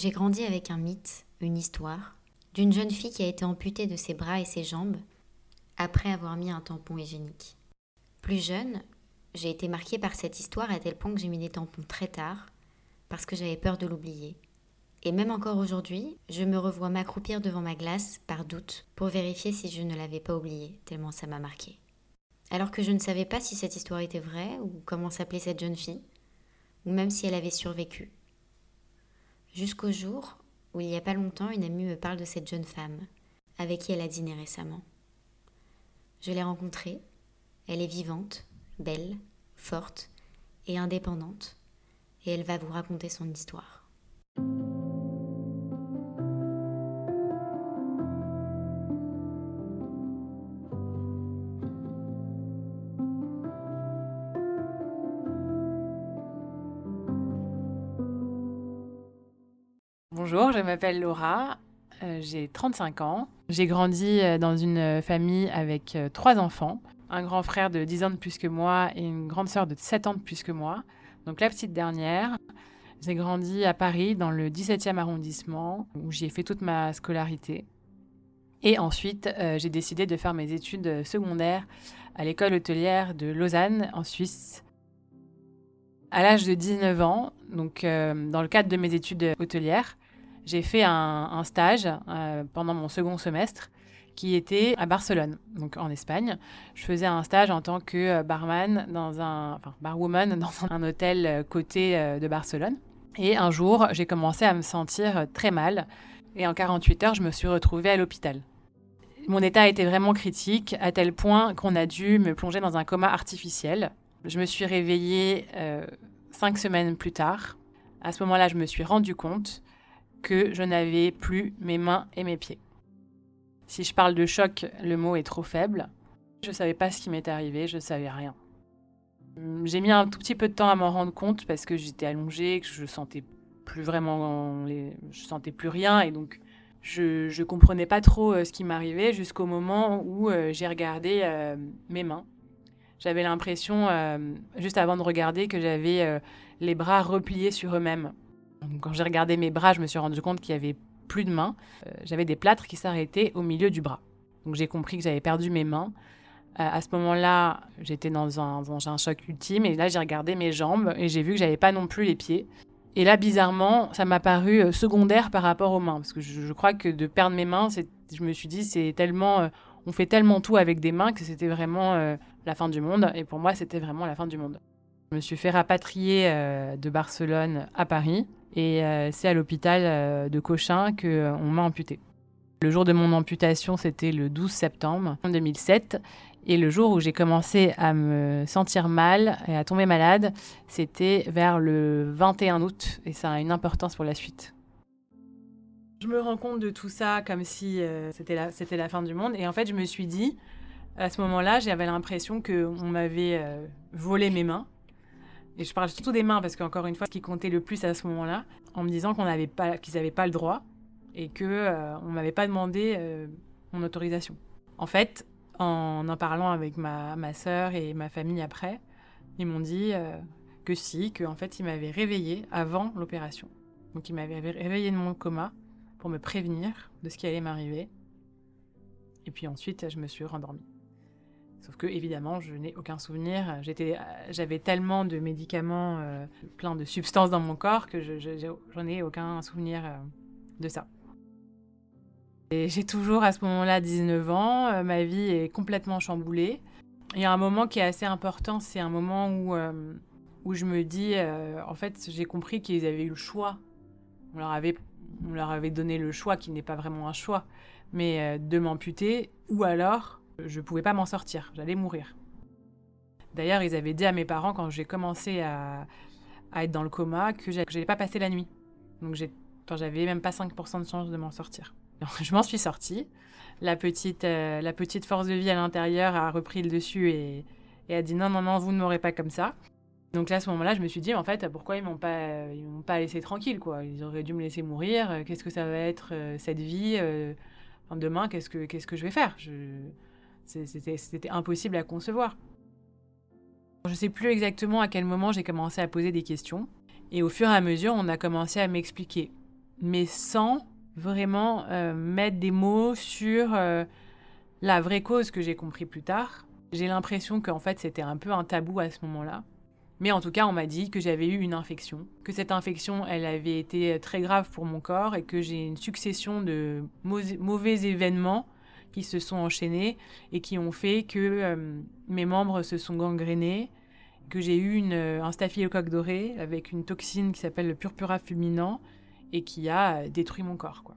J'ai grandi avec un mythe, une histoire, d'une jeune fille qui a été amputée de ses bras et ses jambes après avoir mis un tampon hygiénique. Plus jeune, j'ai été marquée par cette histoire à tel point que j'ai mis des tampons très tard parce que j'avais peur de l'oublier. Et même encore aujourd'hui, je me revois m'accroupir devant ma glace par doute pour vérifier si je ne l'avais pas oublié, tellement ça m'a marqué. Alors que je ne savais pas si cette histoire était vraie ou comment s'appelait cette jeune fille, ou même si elle avait survécu. Jusqu'au jour où il n'y a pas longtemps, une amie me parle de cette jeune femme avec qui elle a dîné récemment. Je l'ai rencontrée, elle est vivante, belle, forte et indépendante, et elle va vous raconter son histoire. Bonjour, je m'appelle Laura, euh, j'ai 35 ans. J'ai grandi euh, dans une famille avec euh, trois enfants, un grand frère de 10 ans de plus que moi et une grande sœur de 7 ans de plus que moi. Donc la petite dernière. J'ai grandi à Paris dans le 17e arrondissement où j'ai fait toute ma scolarité. Et ensuite, j'ai décidé de faire mes études secondaires à l'école hôtelière de Lausanne en Suisse. À l'âge de 19 ans, donc dans le cadre de mes études hôtelières, j'ai fait un, stage euh, pendant mon second semestre qui était à Barcelone, donc en Espagne. Je faisais un stage en tant que euh, barman dans un, enfin barwoman dans un hôtel euh, côté de Barcelone. Et un jour, j'ai commencé à me sentir très mal. Et en 48 heures, je me suis retrouvée à l'hôpital. Mon état était vraiment critique, à tel point qu'on a dû me plonger dans un coma artificiel. Je me suis réveillée cinq semaines plus tard. À ce moment-là, je me suis rendu compte que je n'avais plus mes mains et mes pieds. Si je parle de choc, le mot est trop faible. Je ne savais pas ce qui m'était arrivé, je ne savais rien. J'ai mis un tout petit peu de temps à m'en rendre compte parce que j'étais allongée, que je sentais plus vraiment, je sentais plus rien et donc je, ne comprenais pas trop euh, ce qui m'arrivait jusqu'au moment où euh, j'ai regardé euh, mes mains. J'avais l'impression, juste avant de regarder, que j'avais les bras repliés sur eux-mêmes. Quand j'ai regardé mes bras, je me suis rendu compte qu'il y avait plus de mains. Euh, j'avais des plâtres qui s'arrêtaient au milieu du bras. Donc j'ai compris que j'avais perdu mes mains. Euh, à ce moment-là, j'étais dans un, choc ultime et là j'ai regardé mes jambes et j'ai vu que j'avais pas non plus les pieds. Et là, bizarrement, ça m'a paru euh, secondaire par rapport aux mains parce que je, crois que de perdre mes mains, je me suis dit c'est tellement, on fait tellement tout avec des mains que c'était vraiment la fin du monde. Et pour moi, c'était vraiment la fin du monde. Je me suis fait rapatrier de Barcelone à Paris. Et euh, c'est à l'hôpital euh, de Cochin qu'on euh, m'a amputé. Le jour de mon amputation, c'était le 12 septembre 2007. Et le jour où j'ai commencé à me sentir mal et à tomber malade, c'était vers le 21 août. Et ça a une importance pour la suite. Je me rends compte de tout ça comme si c'était la, la, fin du monde. Et en fait, je me suis dit, à ce moment-là, j'avais l'impression qu'on m'avait volé mes mains et je parle surtout des mains parce qu'encore une fois, ce qui comptait le plus à ce moment-là, en me disant qu'on n'avait pas, qu'ils n'avaient pas le droit et que euh, on m'avait pas demandé euh, mon autorisation. En fait, en en parlant avec ma, ma sœur et ma famille après, ils m'ont dit euh, que si, qu'en fait, ils m'avaient réveillée avant l'opération. Donc, ils m'avaient réveillée de mon coma pour me prévenir de ce qui allait m'arriver. Et puis ensuite, je me suis rendormie. Sauf que évidemment, je n'ai aucun souvenir. J'étais, j'avais tellement de médicaments, euh, plein de substances dans mon corps que je, j'en ai aucun souvenir euh, de ça. J'ai toujours à ce moment-là 19 ans, euh, ma vie est complètement chamboulée. Il y a un moment qui est assez important, c'est un moment où, où je me dis, en fait, j'ai compris qu'ils avaient eu le choix. On leur avait, on leur avait donné le choix qui n'est pas vraiment un choix, mais de m'amputer ou alors je ne pouvais pas m'en sortir, j'allais mourir. D'ailleurs, ils avaient dit à mes parents quand j'ai commencé à, être dans le coma que je n'allais pas passer la nuit. Donc j'avais même pas 5% de chance de m'en sortir. je m'en suis sortie. La petite, euh, la petite force de vie à l'intérieur a repris le dessus et, a dit non, non, non, vous ne m'aurez pas comme ça. Donc là, à ce moment-là, je me suis dit, en fait, pourquoi ils m'ont pas, m'ont pas laissé tranquille. Ils auraient dû me laisser mourir. Qu'est-ce que ça va être euh, cette vie euh, Demain, qu'est-ce que, je vais faire? C'était impossible à concevoir. Je ne sais plus exactement à quel moment j'ai commencé à poser des questions. Et au fur et à mesure, on a commencé à m'expliquer mais sans vraiment euh, mettre des mots sur euh, la vraie cause que j'ai compris plus tard. J'ai l'impression qu'en fait c'était un peu un tabou à ce moment-là. Mais en tout cas, on m'a dit que j'avais eu une infection, que cette infection, elle avait été très grave pour mon corps et que j'ai une succession de mauvais événements qui se sont enchaînés et qui ont fait que euh, mes membres se sont gangrénés, que j'ai eu une, un staphylocoque doré avec une toxine qui s'appelle le purpura fulminant et qui a détruit mon corps. Quoi.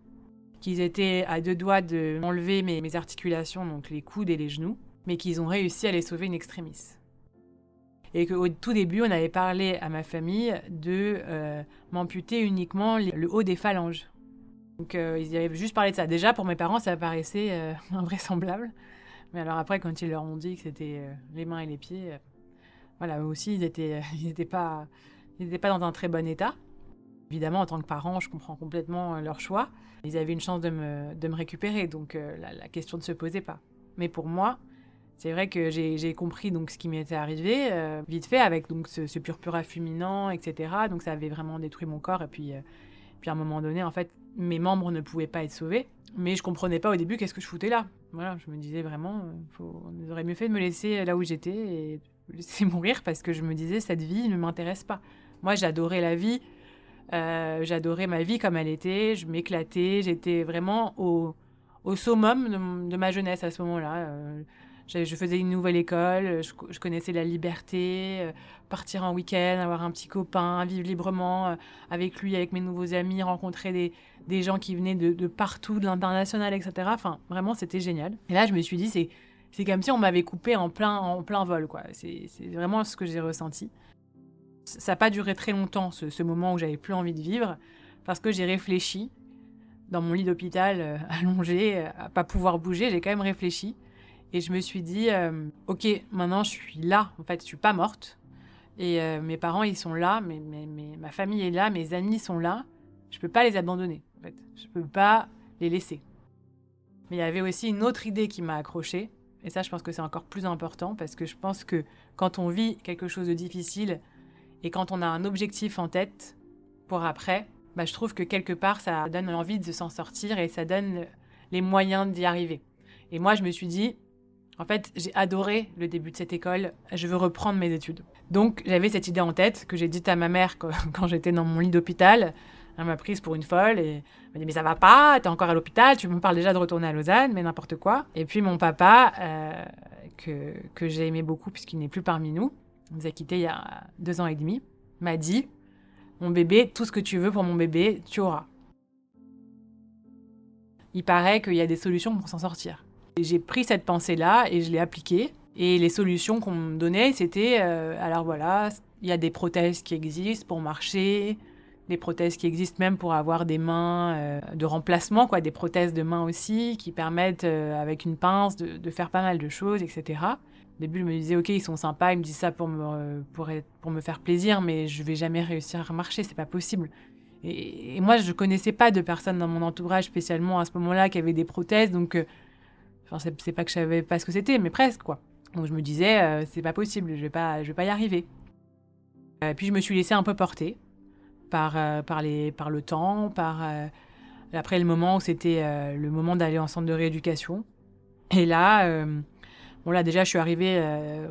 Qu'ils étaient à deux doigts de m'enlever mes, articulations, donc les coudes et les genoux, mais qu'ils ont réussi à les sauver in extremis. Et qu'au tout début, on avait parlé à ma famille de euh, m'amputer uniquement le haut des phalanges. Donc euh, ils avaient juste parlé de ça. Déjà, pour mes parents, ça paraissait euh, invraisemblable. Mais alors après, quand ils leur ont dit que c'était les mains et les pieds, voilà, eux aussi, ils n'étaient pas, dans un très bon état. Évidemment, en tant que parent, je comprends complètement leur choix. Ils avaient une chance de me, récupérer, donc la, question ne se posait pas. Mais pour moi, c'est vrai que j'ai compris donc ce qui m'était arrivé euh, vite fait avec donc ce, purpura fulminant, etc. Donc ça avait vraiment détruit mon corps et puis, euh, puis à un moment donné, en fait, mes membres ne pouvaient pas être sauvés. Mais je comprenais pas au début qu'est-ce que je foutais là. Voilà, je me disais vraiment, euh, faut, on aurait mieux fait de me laisser là où j'étais et laisser mourir parce que je me disais cette vie ne m'intéresse pas. Moi, j'adorais la vie, j'adorais ma vie comme elle était, je m'éclatais, j'étais vraiment au, au summum de, ma jeunesse à ce moment-là je faisais une nouvelle école, je, connaissais la liberté, euh, partir en week-end, avoir un petit copain, vivre librement euh, avec lui, avec mes nouveaux amis, rencontrer des, des gens qui venaient de, partout, de l'international, etc. Enfin, vraiment, c'était génial. Et là, je me suis dit, c'est, c'est comme si on m'avait coupé en plein, en plein vol, quoi. C'est, c'est vraiment ce que j'ai ressenti. Ça n'a pas duré très longtemps, ce, ce moment où j'avais plus envie de vivre, parce que j'ai réfléchi dans mon lit d'hôpital, euh, allongé, à pas pouvoir bouger, j'ai quand même réfléchi. Et je me suis dit, euh, ok, maintenant je suis là, en fait, je suis pas morte. Et euh, mes parents, ils sont là, mais, ma famille est là, mes amis sont là. Je peux pas les abandonner, en fait. Je peux pas les laisser. Mais il y avait aussi une autre idée qui m'a accrochée. Et ça, je pense que c'est encore plus important parce que je pense que quand on vit quelque chose de difficile et quand on a un objectif en tête pour après, bah, je trouve que quelque part, ça donne envie de s'en sortir et ça donne les moyens d'y arriver. Et moi, je me suis dit, en fait, j'ai adoré le début de cette école. Je veux reprendre mes études. Donc, j'avais cette idée en tête que j'ai dite à ma mère quand j'étais dans mon lit d'hôpital. Elle m'a prise pour une folle et m'a dit Mais ça va pas, t'es encore à l'hôpital, tu me parles déjà de retourner à Lausanne, mais n'importe quoi. Et puis, mon papa, euh, que, que j'ai aimé beaucoup puisqu'il n'est plus parmi nous, il nous a quittés il y a deux ans et demi, m'a dit Mon bébé, tout ce que tu veux pour mon bébé, tu auras. Il paraît qu'il y a des solutions pour s'en sortir. J'ai pris cette pensée-là et je l'ai appliquée. Et les solutions qu'on me donnait, c'était, euh, alors voilà, il y a des prothèses qui existent pour marcher, des prothèses qui existent même pour avoir des mains euh, de remplacement, quoi, des prothèses de mains aussi, qui permettent, euh, avec une pince, de, faire pas mal de choses, etc. Au début, je me disais, ok, ils sont sympas, ils me disent ça pour me, faire plaisir, mais je vais jamais réussir à marcher, c'est pas possible. Et, et, moi, je connaissais pas de personnes dans mon entourage spécialement à ce moment-là qui avaient des prothèses, donc Enfin, c'est pas que je savais pas ce que c'était, mais presque, quoi. Donc je me disais, euh, c'est pas possible, je vais pas, je vais pas y arriver. Euh, puis je me suis laissée un peu porter par, euh, par, les, par le temps, par après le moment où c'était le moment d'aller en centre de rééducation. Et là, bon là déjà je suis arrivée,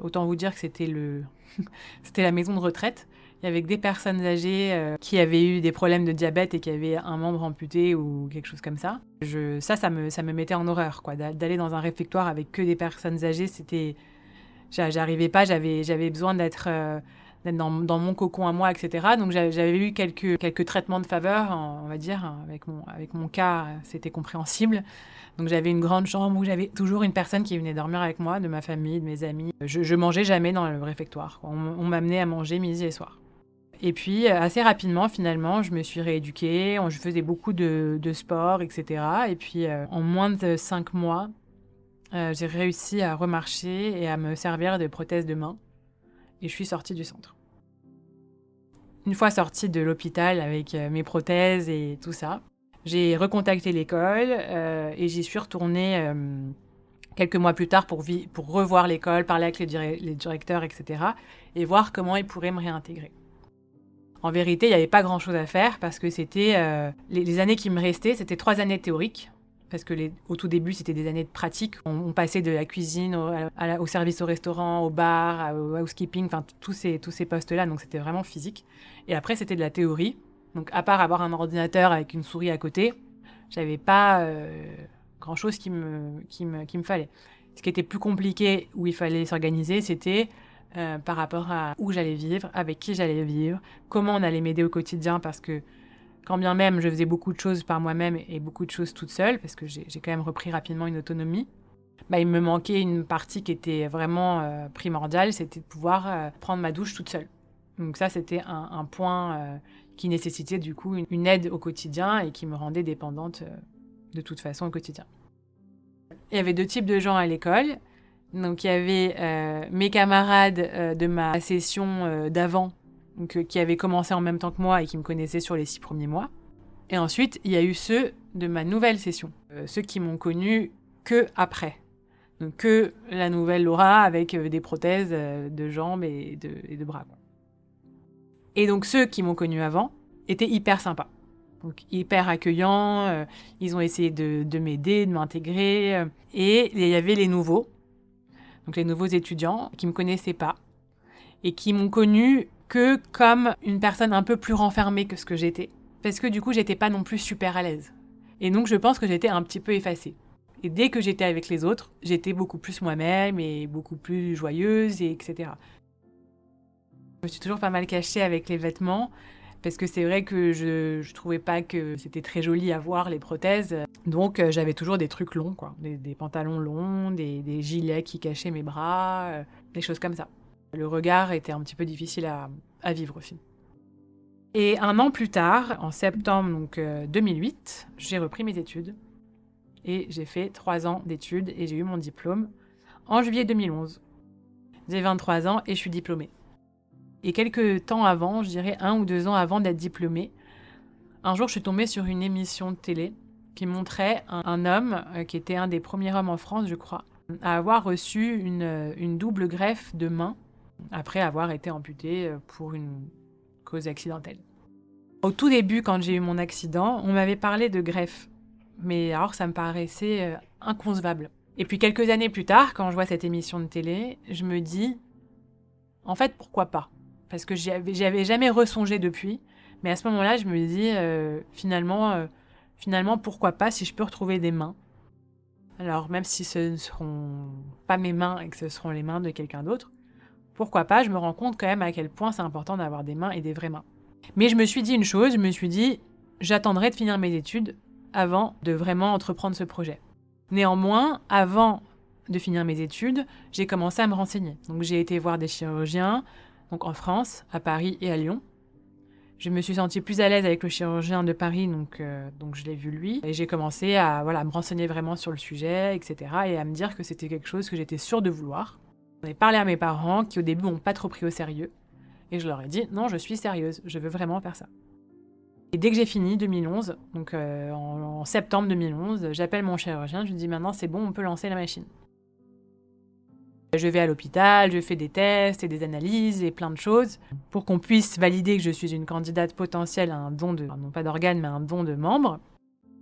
autant vous dire que c'était le, c'était la maison de retraite. Avait des personnes âgées euh, qui avaient eu des problèmes de diabète et qui avaient un membre amputé ou quelque chose comme ça. Ça, ça me, mettait en horreur. D'aller dans un réfectoire avec que des personnes âgées, c'était... J'arrivais pas, j'avais, besoin d'être... Euh, dans, mon cocon à moi, etc. Donc j'avais eu quelques, traitements de faveur, on va dire, avec mon, avec mon cas, c'était compréhensible. Donc j'avais une grande chambre où j'avais toujours une personne qui venait dormir avec moi, de ma famille, de mes amis. Je, je mangeais jamais dans le réfectoire. On m'amenait à manger midi et soir. Et puis, euh, assez rapidement, finalement, je me suis rééduquée. Je faisais beaucoup de, sport, etc. Et puis, euh, en moins de cinq mois, euh, j'ai réussi à remarcher et à me servir de prothèses de main. Et je suis sortie du centre. Une fois sortie de l'hôpital avec mes prothèses et tout ça, j'ai recontacté l'école et j'y suis retournée quelques mois plus tard pour, revoir l'école, parler avec les directeurs, etc. et voir comment ils pourraient me réintégrer. En vérité, il n'y avait pas grand-chose à faire parce que c'était euh, les, années qui me restaient, c'était trois années théoriques. Parce que les, au tout début, c'était des années de pratique. On, passait de la cuisine au, service au restaurant, au bar, au housekeeping, enfin tous ces, tous ces postes-là. Donc c'était vraiment physique. Et après, c'était de la théorie. Donc à part avoir un ordinateur avec une souris à côté, j'avais pas euh, grand-chose qui me, qui, me, qui me fallait. Ce qui était plus compliqué, où il fallait s'organiser, c'était euh, par rapport à où j'allais vivre, avec qui j'allais vivre, comment on allait m'aider au quotidien, parce que quand bien même je faisais beaucoup de choses par moi-même et beaucoup de choses toute seule, parce que j'ai quand même repris rapidement une autonomie, bah, il me manquait une partie qui était vraiment euh, primordiale, c'était de pouvoir euh, prendre ma douche toute seule. Donc ça, c'était un, point qui nécessitait du coup une, aide au quotidien et qui me rendait dépendante de toute façon au quotidien. Il y avait deux types de gens à l'école. Donc il y avait euh, mes camarades euh, de ma session euh, d'avant, qui avaient commencé en même temps que moi et qui me connaissaient sur les six premiers mois. Et ensuite, il y a eu ceux de ma nouvelle session, ceux qui m'ont connu que après. Donc que la nouvelle Laura avec des prothèses de jambes et de, bras. Et donc ceux qui m'ont connu avant étaient hyper sympas. Donc hyper accueillants, ils ont essayé de, de m'aider, de m'intégrer. et il y avait les nouveaux, donc les nouveaux étudiants, qui me connaissaient pas et qui m'ont connu que comme une personne un peu plus renfermée que ce que j'étais. Parce que du coup, j'étais pas non plus super à l'aise. Et donc, je pense que j'étais un petit peu effacée. Et dès que j'étais avec les autres, j'étais beaucoup plus moi-même et beaucoup plus joyeuse, et etc. Je me suis toujours pas mal cachée avec les vêtements parce que c'est vrai que je, je trouvais pas que c'était très joli à voir les prothèses. Donc euh, j'avais toujours des trucs longs, quoi. Des, pantalons longs, des, gilets qui cachaient mes bras, euh, des choses comme ça. Le regard était un petit peu difficile à, vivre aussi. Et un an plus tard, en septembre donc, 2008, euh, j'ai repris mes études. Et j'ai fait trois ans d'études et j'ai eu mon diplôme en juillet 2011. J'ai 23 ans et je suis diplômée. Et quelques temps avant, je dirais un ou deux ans avant d'être diplômée, un jour je suis tombée sur une émission de télé qui montrait un, homme, euh, qui était un des premiers hommes en France, je crois, à avoir reçu une, euh, une double greffe de main après avoir été amputé euh, pour une cause accidentelle. Au tout début, quand j'ai eu mon accident, on m'avait parlé de greffe. Mais alors, ça me paraissait inconcevable. Et puis quelques années plus tard, quand je vois cette émission de télé, je me dis, en fait, pourquoi pas? Parce que j'y avais, jamais ressongé depuis. Mais à ce moment-là, je me dis, euh, finalement, euh, finalement, pourquoi pas si je peux retrouver des mains Alors, même si ce ne seront pas mes mains et que ce seront les mains de quelqu'un d'autre, pourquoi pas Je me rends compte quand même à quel point c'est important d'avoir des mains et des vraies mains. Mais je me suis dit une chose, je me suis dit, j'attendrai de finir mes études avant de vraiment entreprendre ce projet. Néanmoins, avant de finir mes études, j'ai commencé à me renseigner. Donc j'ai été voir des chirurgiens, donc en France, à Paris et à Lyon. Je me suis sentie plus à l'aise avec le chirurgien de Paris, donc, euh, donc je l'ai vu lui. Et j'ai commencé à, voilà, me renseigner vraiment sur le sujet, etc. Et à me dire que c'était quelque chose que j'étais sûre de vouloir. J'en ai parlé à mes parents qui au début n'ont pas trop pris au sérieux. Et je leur ai dit, non, je suis sérieuse, je veux vraiment faire ça. Et dès que j'ai fini, 2011, donc euh, en, en, septembre 2011, j'appelle mon chirurgien, je lui dis maintenant c'est bon, on peut lancer la machine. Je vais à l'hôpital, je fais des tests et des analyses et plein de choses pour qu'on puisse valider que je suis une candidate potentielle à un don de, non pas d'organes, mais un don de membres.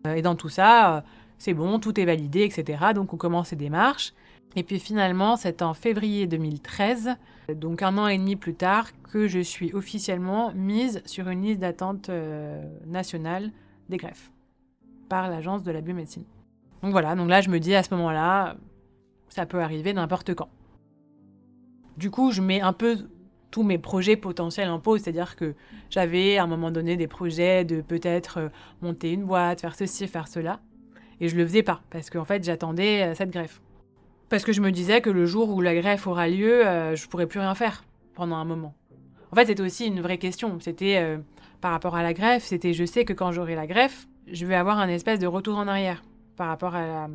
Euh, et dans tout ça, euh, c'est bon, tout est validé, etc. Donc on commence les démarches. Et puis finalement, c'est en février 2013, donc un an et demi plus tard, que je suis officiellement mise sur une liste d'attente euh, nationale des greffes par l'agence de la biomédecine. Donc voilà, donc là je me dis à ce moment-là, ça peut arriver n'importe quand. Du coup, je mets un peu tous mes projets potentiels en pause, c'est-à-dire que j'avais à un moment donné des projets de peut-être euh, monter une boîte, faire ceci, faire cela, et je le faisais pas parce qu'en fait j'attendais euh, cette greffe. Parce que je me disais que le jour où la greffe aura lieu, euh, je pourrais plus rien faire pendant un moment. En fait, c'était aussi une vraie question. C'était par rapport à la greffe, c'était je sais que quand j'aurai la greffe, je vais avoir un espèce de retour en arrière par rapport à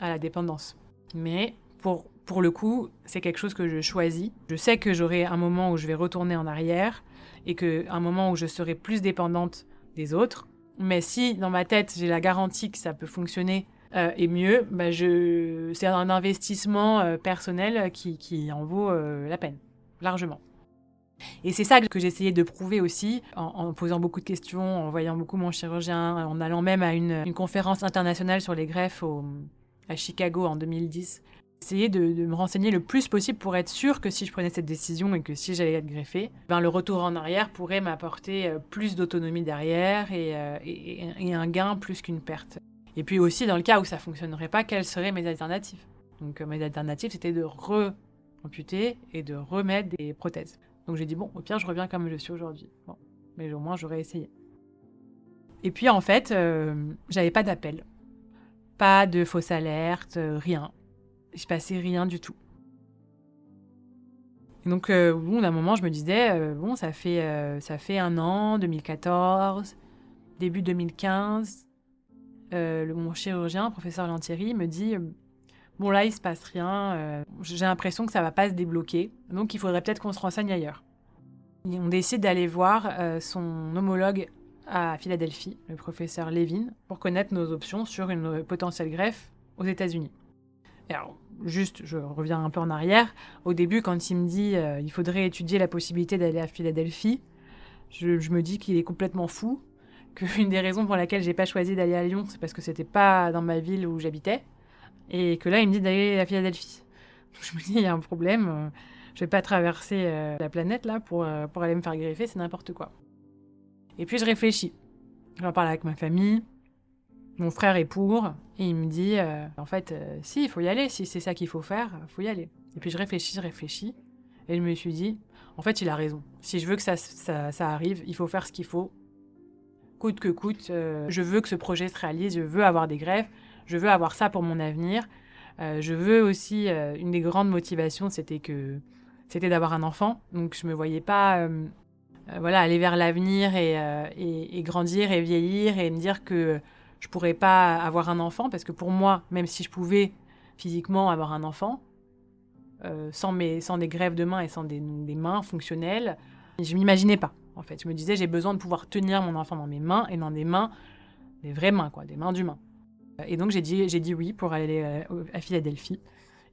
la dépendance. Mais pour pour le coup, c'est quelque chose que je choisis. Je sais que j'aurai un moment où je vais retourner en arrière et qu'un moment où je serai plus dépendante des autres. Mais si dans ma tête j'ai la garantie que ça peut fonctionner euh, et mieux, bah je... c'est un investissement euh, personnel qui, qui, en vaut euh, la peine, largement. Et c'est ça que j'essayais de prouver aussi en, posant beaucoup de questions, en voyant beaucoup mon chirurgien, en allant même à une, conférence internationale sur les greffes à Chicago en 2010. Essayer de, me renseigner le plus possible pour être sûr que si je prenais cette décision et que si j'allais être greffée, ben le retour en arrière pourrait m'apporter euh, plus d'autonomie derrière euh, et, un gain plus qu'une perte. Et puis aussi, dans le cas où ça fonctionnerait pas, quelles seraient mes alternatives? Donc mes alternatives, c'était de re-amputer et de remettre des prothèses. Donc j'ai dit, bon, au pire, je reviens comme je suis aujourd'hui. Mais au moins, j'aurais essayé. Et puis, en fait, euh, j'avais pas d'appel. Pas de fausse alerte, euh, rien. Il se passait rien du tout. Et donc, euh, bon, d'un moment, je me disais, bon, ça fait, ça fait un an, 2014, début 2015. Le, mon chirurgien, professeur Lantieri, me dit Bon, là, il se passe rien. Euh, j'ai l'impression que ça va pas se débloquer. Donc, il faudrait peut-être qu'on se renseigne ailleurs. on décide d'aller voir euh, son homologue à Philadelphie, le professeur Levin, pour connaître nos options sur une potentielle greffe aux États-Unis. Juste, je reviens un peu en arrière. Au début, quand il me dit euh, il faudrait étudier la possibilité d'aller à Philadelphie, je, je me dis qu'il est complètement fou. Qu'une des raisons pour laquelle j'ai pas choisi d'aller à Lyon, c'est parce que c'était pas dans ma ville où j'habitais. Et que là, il me dit d'aller à Philadelphie. je me dis, il y a un problème. Euh, je vais pas traverser euh, la planète là pour, euh, pour aller me faire greffer, c'est n'importe quoi. Et puis je réfléchis. J'en parle avec ma famille. Mon frère est pour. Et il me dit, en fait, si, il faut y aller. Si c'est ça qu'il faut faire, il faut y aller. Et puis je réfléchis, je réfléchis. Et je me suis dit, en fait, il a raison. Si je veux que ça, ça, arrive, il faut faire ce qu'il faut. Coûte que coûte, je veux que ce projet se réalise, je veux avoir des greffes, je veux avoir ça pour mon avenir. Euh, je veux aussi, euh, une des grandes motivations, c'était que c'était d'avoir un enfant. Donc je me voyais pas, euh, voilà, aller vers l'avenir et, grandir et vieillir et me dire que je pourrais pas avoir un enfant parce que pour moi, même si je pouvais physiquement avoir un enfant, sans, mes, sans des grèves de mains et sans des, mains fonctionnelles, je m'imaginais pas. En fait, je me disais j'ai besoin de pouvoir tenir mon enfant dans mes mains et dans des mains, des vraies mains quoi, des mains d'humain. Et donc j'ai dit, j'ai dit oui pour aller euh, à Philadelphie.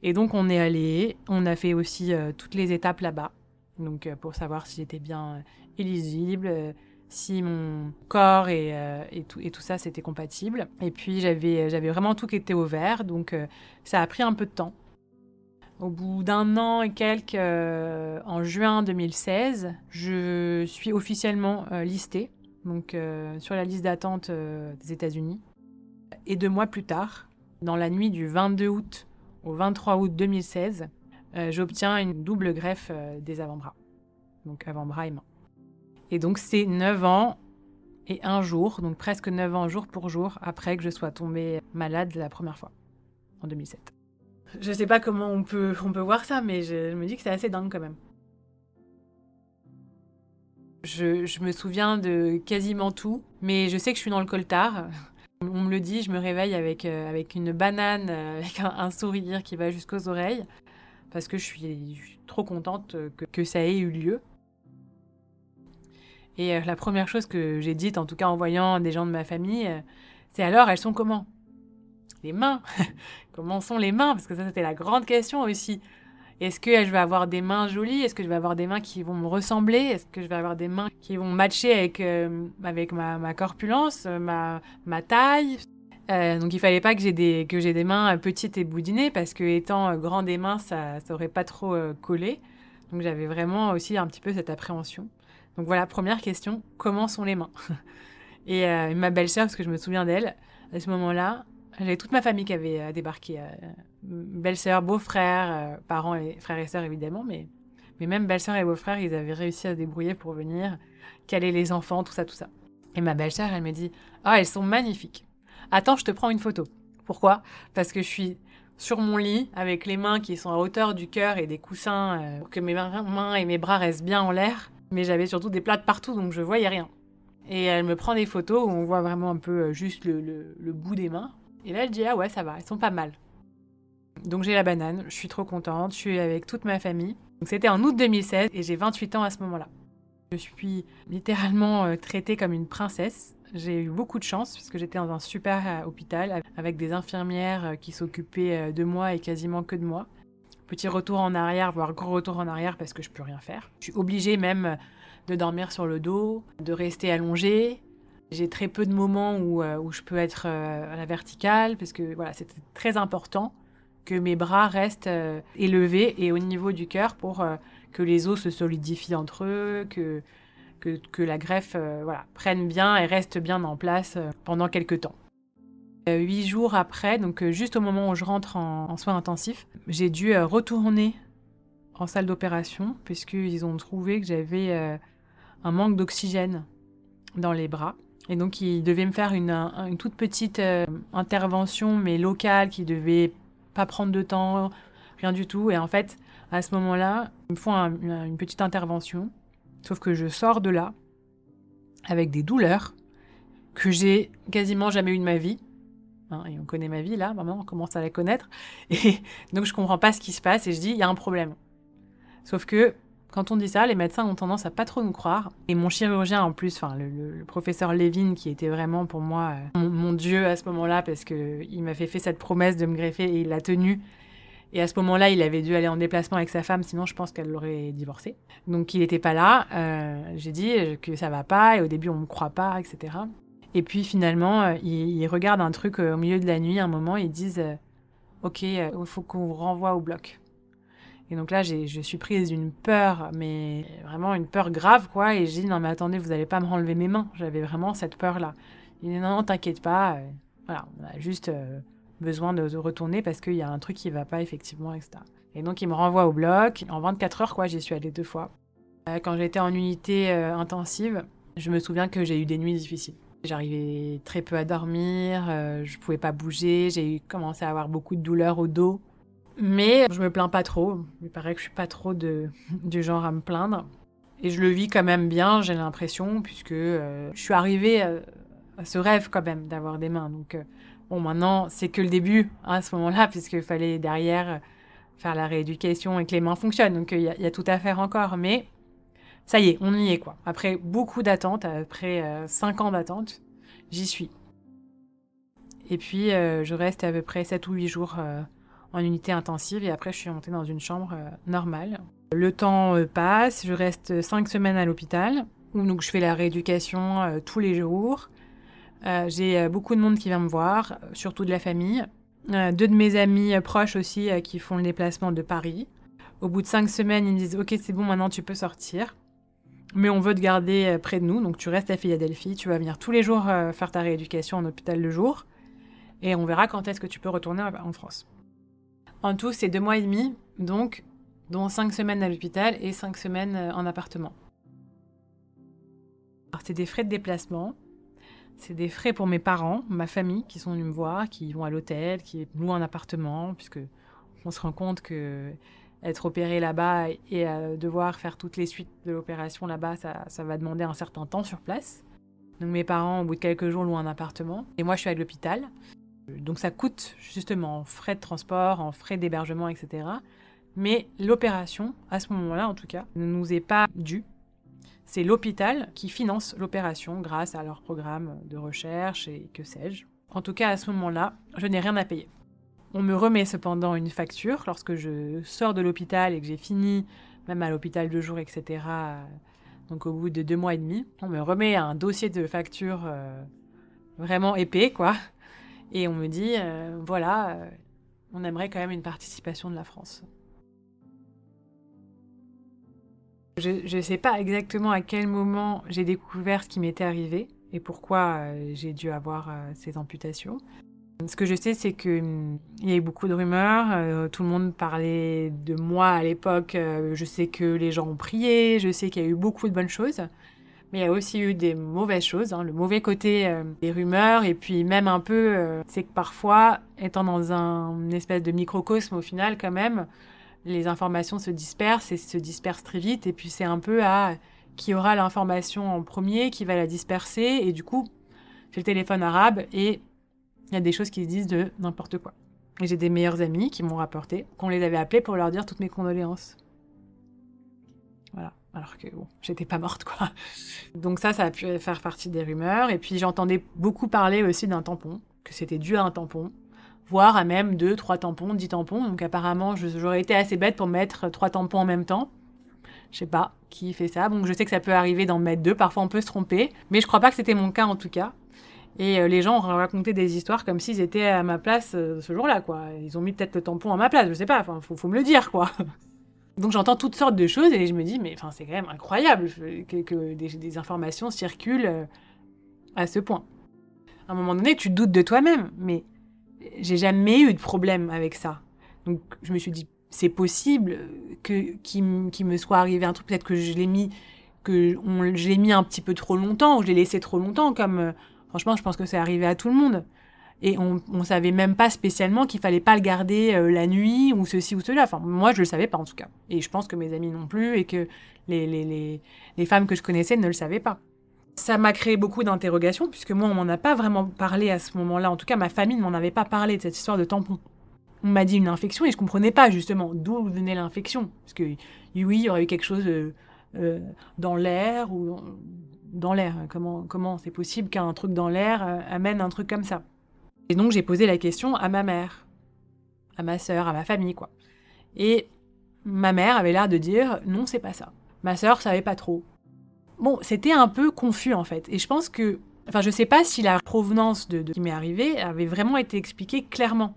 Et donc on est allé, on a fait aussi euh, toutes les étapes là-bas, donc euh, pour savoir si j'étais bien éligible, si mon corps et, et, tout, ça c'était compatible. Et puis j'avais, vraiment tout qui était au vert, donc ça a pris un peu de temps. Au bout d'un an et quelques, en juin 2016, je suis officiellement listée, donc sur la liste d'attente des États-Unis. Et deux mois plus tard, dans la nuit du 22 août au 23 août 2016, euh, j'obtiens une double greffe euh, des avant-bras. Donc avant-bras et mains. Et donc c'est 9 ans et un jour, donc presque 9 ans jour pour jour, après que je sois tombée malade la première fois, en 2007. Je sais pas comment on peut, on peut voir ça, mais je, me dis que c'est assez dingue quand même. Je, je, me souviens de quasiment tout, mais je sais que je suis dans le coltard. On me le dit, je me réveille avec, euh, avec une banane, euh, avec un, sourire qui va jusqu'aux oreilles, parce que je suis, trop contente que, que, ça ait eu lieu. Et euh, la première chose que j'ai dite, en tout cas en voyant des gens de ma famille, c'est alors, elles sont comment? Les mains? Comment sont les mains? Parce que ça, c'était la grande question aussi. Est-ce que je vais avoir des mains jolies? Est-ce que je vais avoir des mains qui vont me ressembler? Est-ce que je vais avoir des mains qui vont matcher avec, euh, avec ma, corpulence, euh, ma, taille? Euh, donc il fallait pas que j'ai des que j'ai des mains petites et boudinées parce que étant grand des mains ça ça aurait pas trop collé. Donc j'avais vraiment aussi un petit peu cette appréhension. Donc voilà, première question, comment sont les mains Et ma belle-sœur parce que je me souviens d'elle à ce moment-là, j'avais toute ma famille qui avait euh, débarqué. Euh, belle-sœur, beau-frère, euh, parents et frères et sœurs évidemment, mais, mais même belle-sœur et beau-frère, ils avaient réussi à se débrouiller pour venir, caler les enfants, tout ça, tout ça. Et ma belle-sœur, elle me dit Ah, elles sont magnifiques. Attends, je te prends une photo. Pourquoi? Parce que je suis sur mon lit avec les mains qui sont à hauteur du cœur et des coussins pour que mes mains et mes bras restent bien en l'air. Mais j'avais surtout des plates partout donc je voyais rien. Et elle me prend des photos où on voit vraiment un peu juste le, le bout des mains. Et là, elle dit Ah ouais, ça va, elles sont pas mal. Donc j'ai la banane, je suis trop contente, je suis avec toute ma famille. Donc c'était en août 2016 et j'ai 28 ans à ce moment-là. Je suis littéralement euh, traitée comme une princesse. J'ai eu beaucoup de chance puisque j'étais dans un super euh, hôpital avec des infirmières euh, qui s'occupaient de moi et quasiment que de moi. Petit retour en arrière, voire gros retour en arrière parce que je peux rien faire. Je suis obligée même de dormir sur le dos, de rester allongée. J'ai très peu de moments où, où je peux être à la verticale parce que voilà, c'est très important que mes bras restent élevés et au niveau du cœur pour que les os se solidifient entre eux, que, que, la greffe prenne bien et reste bien en place pendant quelques temps. Euh, huit jours après, donc euh, juste au moment où je rentre en, soins intensifs, j'ai dû euh, retourner en salle d'opération puisqu'ils ont trouvé que j'avais un manque d'oxygène dans les bras. Et donc, ils devaient me faire une, toute petite intervention, mais locale, qui devait pas prendre de temps, rien du tout. Et en fait, à ce moment-là, ils me font une petite intervention. Sauf que je sors de là avec des douleurs que j'ai quasiment jamais eues de ma vie. Hein, et on connaît ma vie là, maintenant on commence à la connaître. Et donc je comprends pas ce qui se passe et je dis, il y a un problème. Sauf que quand on dit ça, les médecins ont tendance à pas trop nous croire. Et mon chirurgien en plus, enfin le, professeur Levin, qui était vraiment pour moi euh, mon, dieu à ce moment-là, parce qu'il m'avait fait cette promesse de me greffer et il l'a tenue. Et à ce moment-là, il avait dû aller en déplacement avec sa femme, sinon je pense qu'elle l'aurait divorcé. Donc il n'était pas là. Euh, j'ai dit que ça va pas, et au début on me croit pas, etc. Et puis finalement, euh, ils, regardent un truc euh, au milieu de la nuit, un moment, ils disent euh, Ok, il faut qu'on vous renvoie au bloc. Et donc là, je suis prise d'une peur, mais vraiment une peur grave, quoi. Et je dis Non, mais attendez, vous n'allez pas me renlever mes mains. J'avais vraiment cette peur-là. Il dit Non, non, t'inquiète pas. Voilà, on a juste besoin de, retourner parce qu'il y a un truc qui va pas, effectivement, etc. Et donc, il me renvoie au bloc. En 24 heures, quoi, j'y suis allée deux fois. Quand j'étais en unité intensive, je me souviens que j'ai eu des nuits difficiles. J'arrivais très peu à dormir, euh, je pouvais pas bouger, j'ai commencé à avoir beaucoup de douleurs au dos. Mais je me plains pas trop. Il paraît que je suis pas trop de, du genre à me plaindre. Et je le vis quand même bien, j'ai l'impression, puisque euh, je suis arrivée à, ce rêve quand même d'avoir des mains. Donc, euh, bon, maintenant, c'est que le début hein, à ce moment-là, puisqu'il fallait derrière faire la rééducation et que les mains fonctionnent. Donc, il y, a tout à faire encore. Mais ça y est, on y est quoi. Après beaucoup d'attentes, après 5 euh, ans d'attente, j'y suis. Et puis euh, je reste à peu près 7 ou 8 jours euh, en unité intensive et après je suis montée dans une chambre normale. Le temps passe, je reste 5 semaines à l'hôpital où donc je fais la rééducation tous les jours. J'ai beaucoup de monde qui vient me voir, surtout de la famille. deux de mes amis proches aussi qui font le déplacement de Paris. Au bout de 5 semaines, ils me disent Ok, c'est bon, maintenant tu peux sortir mais on veut te garder euh, près de nous, donc tu restes à Philadelphie, tu vas venir tous les jours euh, faire ta rééducation en hôpital le jour, et on verra quand est-ce que tu peux retourner en France. En tout, c'est deux mois et demi, donc, dont cinq semaines à l'hôpital et cinq semaines euh, en appartement. C'est des frais de déplacement, c'est des frais pour mes parents, ma famille, qui sont venus me voir, qui vont à l'hôtel, qui louent un appartement, puisque on se rend compte que être opéré là-bas et euh, devoir faire toutes les suites de l'opération là-bas, ça, ça, va demander un certain temps sur place. Donc mes parents, au bout de quelques jours, louent un appartement. Et moi, je suis à l'hôpital. Donc ça coûte justement en frais de transport, en frais d'hébergement, etc. Mais l'opération, à ce moment-là en tout cas, ne nous est pas due. C'est l'hôpital qui finance l'opération grâce à leur programme de recherche et que sais-je. En tout cas, à ce moment-là, je n'ai rien à payer. On me remet cependant une facture lorsque je sors de l'hôpital et que j'ai fini, même à l'hôpital de jour, etc. Donc au bout de deux mois et demi, on me remet un dossier de facture euh, vraiment épais, quoi. Et on me dit, euh, voilà, euh, on aimerait quand même une participation de la France. Je ne sais pas exactement à quel moment j'ai découvert ce qui m'était arrivé et pourquoi j'ai dû avoir ces amputations. Ce que je sais, c'est qu'il hum, y a eu beaucoup de rumeurs. Euh, tout le monde parlait de moi à l'époque. Euh, je sais que les gens ont prié. Je sais qu'il y a eu beaucoup de bonnes choses. Mais il y a aussi eu des mauvaises choses. Hein. Le mauvais côté euh, des rumeurs. Et puis même un peu, c'est que parfois, étant dans un espèce de microcosme au final, quand même, les informations se dispersent et se dispersent très vite. Et puis c'est un peu à qui aura l'information en premier, qui va la disperser. Et du coup, j'ai le téléphone arabe et il y a des choses qui se disent de n'importe quoi. Et j'ai des meilleurs amis qui m'ont rapporté qu'on les avait appelés pour leur dire toutes mes condoléances. Voilà. Alors que bon, j'étais pas morte, quoi. Donc ça, ça a pu faire partie des rumeurs. Et puis j'entendais beaucoup parler aussi d'un tampon, que c'était dû à un tampon. voire à même 2, 3 tampons, 10 tampons. Donc apparemment, j'aurais été assez bête pour mettre 3 tampons en même temps. Je sais pas qui fait ça. Donc je sais que ça peut arriver d'en mettre deux. Parfois on peut se tromper. Mais je crois pas que c'était mon cas en tout cas. Et euh, les gens ont raconté des histoires comme s'ils étaient à ma place euh, ce jour-là, quoi. Ils ont mis peut-être le tampon à ma place, je sais pas. Enfin, faut, me le dire, quoi. Donc j'entends toutes sortes de choses et je me dis, mais enfin, c'est quand même incroyable que, des, informations circulent euh, à ce point. À un moment donné, tu doutes de toi-même, mais j'ai jamais eu de problème avec ça. Donc je me suis dit, c'est possible que qu'il me soit arrivé un truc, peut-être que je l'ai mis, que je l'ai mis un petit peu trop longtemps, ou je l'ai laissé trop longtemps, comme franchement, je pense que c'est arrivé à tout le monde. Et on, on savait même pas spécialement qu'il fallait pas le garder euh, la nuit ou ceci ou cela. Enfin, moi, je le savais pas en tout cas. Et je pense que mes amis non plus et que les, les, les, les femmes que je connaissais ne le savaient pas. Ça m'a créé beaucoup d'interrogations puisque moi, on m'en a pas vraiment parlé à ce moment-là. En tout cas, ma famille ne m'en avait pas parlé de cette histoire de tampon. On m'a dit une infection et je comprenais pas justement d'où venait l'infection. Parce que oui, il y aurait eu quelque chose euh, euh, dans l'air ou dans l'air. Comment comment c'est possible qu'un truc dans l'air amène un truc comme ça? Et donc j'ai posé la question à ma mère, à ma sœur, à ma famille, quoi. Et ma mère avait l'air de dire non, c'est pas ça. Ma sœur savait pas trop. Bon, c'était un peu confus en fait. Et je pense que, enfin, je sais pas si la provenance de, ce qui m'est arrivé avait vraiment été expliquée clairement